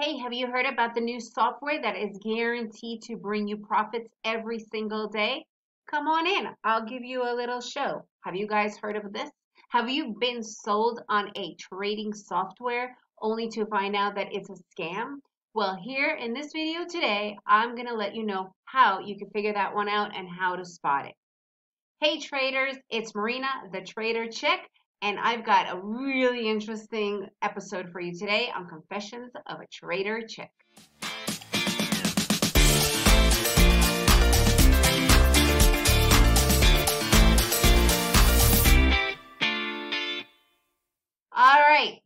Hey, have you heard about the new software that is guaranteed to bring you profits every single day? Come on in. I'll give you a little show. Have you guys heard of this? Have you been sold on a trading software only to find out that it's a scam? Well, here in this video today, I'm going to let you know how you can figure that one out and how to spot it. Hey traders, it's Marina, the Trader Chick, and I've got a really interesting episode for you today on Confessions of a Trader Chick. All right.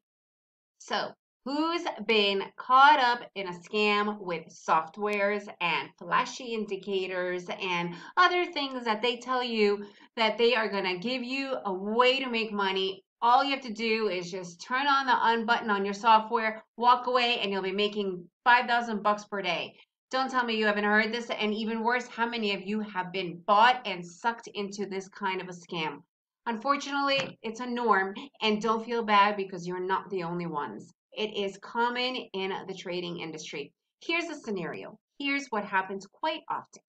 So, who's been caught up in a scam with softwares and flashy indicators and other things that they tell you that they are going to give you a way to make money. All you have to do is just turn on the on button on your software, walk away, and you'll be making 5,000 bucks per day. Don't tell me you haven't heard this. And even worse, how many of you have been bought and sucked into this kind of a scam? Unfortunately, it's a norm, and don't feel bad because you're not the only ones. It is common in the trading industry. Here's a scenario. Here's what happens quite often.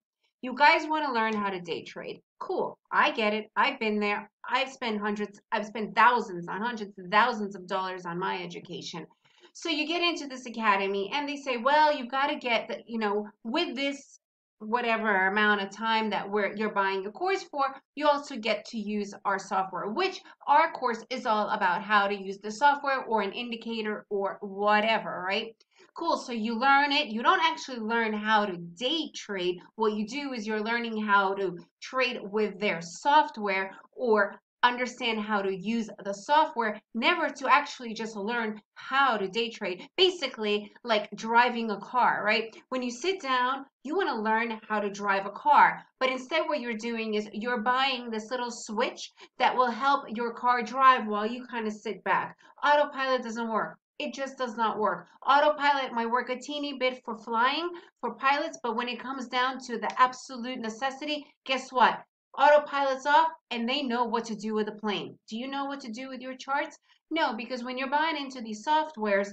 You guys want to learn how to day trade. Cool. I get it. I've been there. I've spent hundreds, I've spent thousands on hundreds of thousands of dollars on my education. So you get into this academy and they say, well, you've got to get the, you know, with this whatever amount of time that we're you're buying a course for, you also get to use our software, which our course is all about how to use the software or an indicator or whatever, right? Cool. So you learn it. You don't actually learn how to day trade. What you do is you're learning how to trade with their software or understand how to use the software, never to actually just learn how to day trade. Basically, like driving a car, right? When you sit down, you want to learn how to drive a car, but instead, what you're doing is you're buying this little switch that will help your car drive while you kind of sit back. Autopilot doesn't work it just does not work. Autopilot might work a teeny bit for flying, for pilots, but when it comes down to the absolute necessity, guess what? Autopilot's off and they know what to do with the plane. Do you know what to do with your charts? No, because when you're buying into these softwares,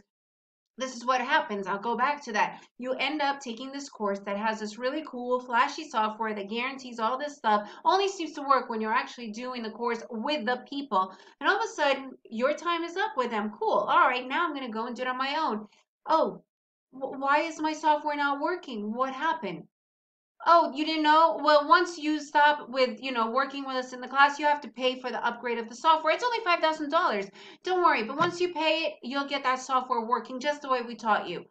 this is what happens. I'll go back to that. You end up taking this course that has this really cool, flashy software that guarantees all this stuff, only seems to work when you're actually doing the course with the people. And all of a sudden, your time is up with them. Cool. All right, now I'm going to go and do it on my own. Oh, why is my software not working? What happened? Oh, you didn't know? Well, once you stop with, you know, working with us in the class, you have to pay for the upgrade of the software. It's only $5,000. Don't worry, but once you pay it, you'll get that software working just the way we taught you.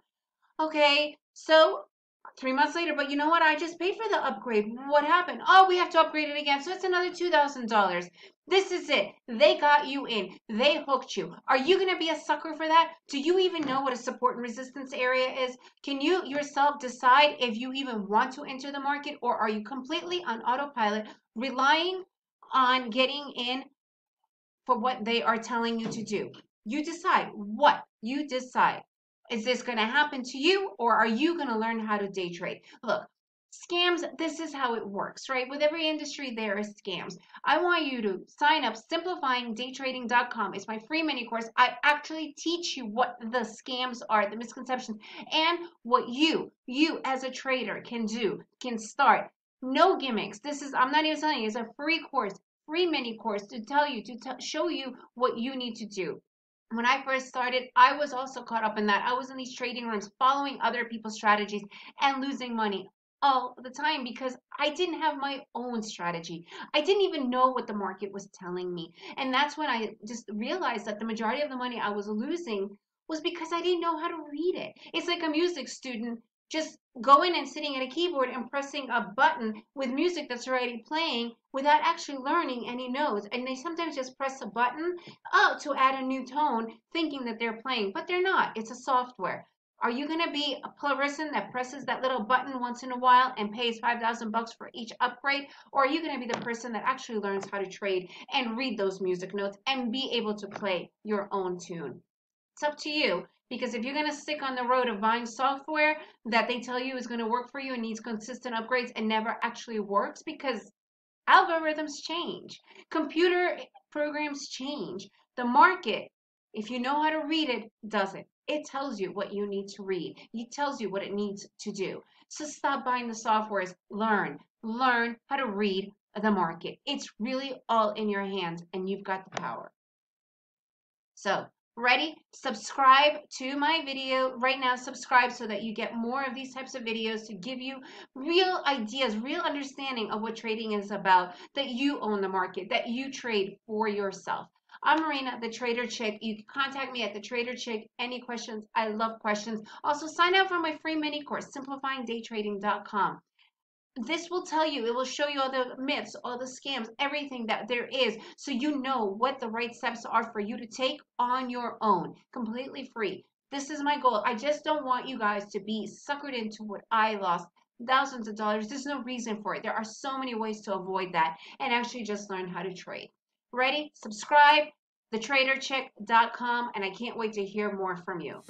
Okay, so three months later, but you know what? I just paid for the upgrade. What happened? Oh, we have to upgrade it again. So it's another $2,000. This is it. They got you in. They hooked you. Are you going to be a sucker for that? Do you even know what a support and resistance area is? Can you yourself decide if you even want to enter the market or are you completely on autopilot relying on getting in for what they are telling you to do? You decide what you decide. Is this going to happen to you or are you going to learn how to day trade? Look, scams, this is how it works, right? With every industry, there are scams. I want you to sign up, simplifyingdaytrading.com. It's my free mini course. I actually teach you what the scams are, the misconceptions, and what you, you as a trader can do, can start. No gimmicks. This is, I'm not even telling you, it's a free course, free mini course to tell you, to show you what you need to do when I first started, I was also caught up in that. I was in these trading rooms following other people's strategies and losing money all the time because I didn't have my own strategy. I didn't even know what the market was telling me. And that's when I just realized that the majority of the money I was losing was because I didn't know how to read it. It's like a music student just going and sitting at a keyboard and pressing a button with music that's already playing without actually learning any notes. And they sometimes just press a button oh, to add a new tone, thinking that they're playing, but they're not. It's a software. Are you going to be a person that presses that little button once in a while and pays 5,000 bucks for each upgrade? Or are you going to be the person that actually learns how to trade and read those music notes and be able to play your own tune? It's up to you. Because if you're going to stick on the road of buying software that they tell you is going to work for you and needs consistent upgrades and never actually works because algorithms change, computer programs change, the market if you know how to read it, does it. It tells you what you need to read. It tells you what it needs to do. So stop buying the softwares. Learn. Learn how to read the market. It's really all in your hands and you've got the power. So ready? Subscribe to my video right now. Subscribe so that you get more of these types of videos to give you real ideas, real understanding of what trading is about, that you own the market, that you trade for yourself. I'm Marina, the Trader Chick. You can contact me at the Trader Chick. Any questions? I love questions. Also, sign up for my free mini course, simplifyingdaytrading.com this will tell you, it will show you all the myths, all the scams, everything that there is, so you know what the right steps are for you to take on your own, completely free. This is my goal. I just don't want you guys to be suckered into what I lost thousands of dollars. There's no reason for it. There are so many ways to avoid that and actually just learn how to trade. Ready? Subscribe, thetraderchick.com, and I can't wait to hear more from you.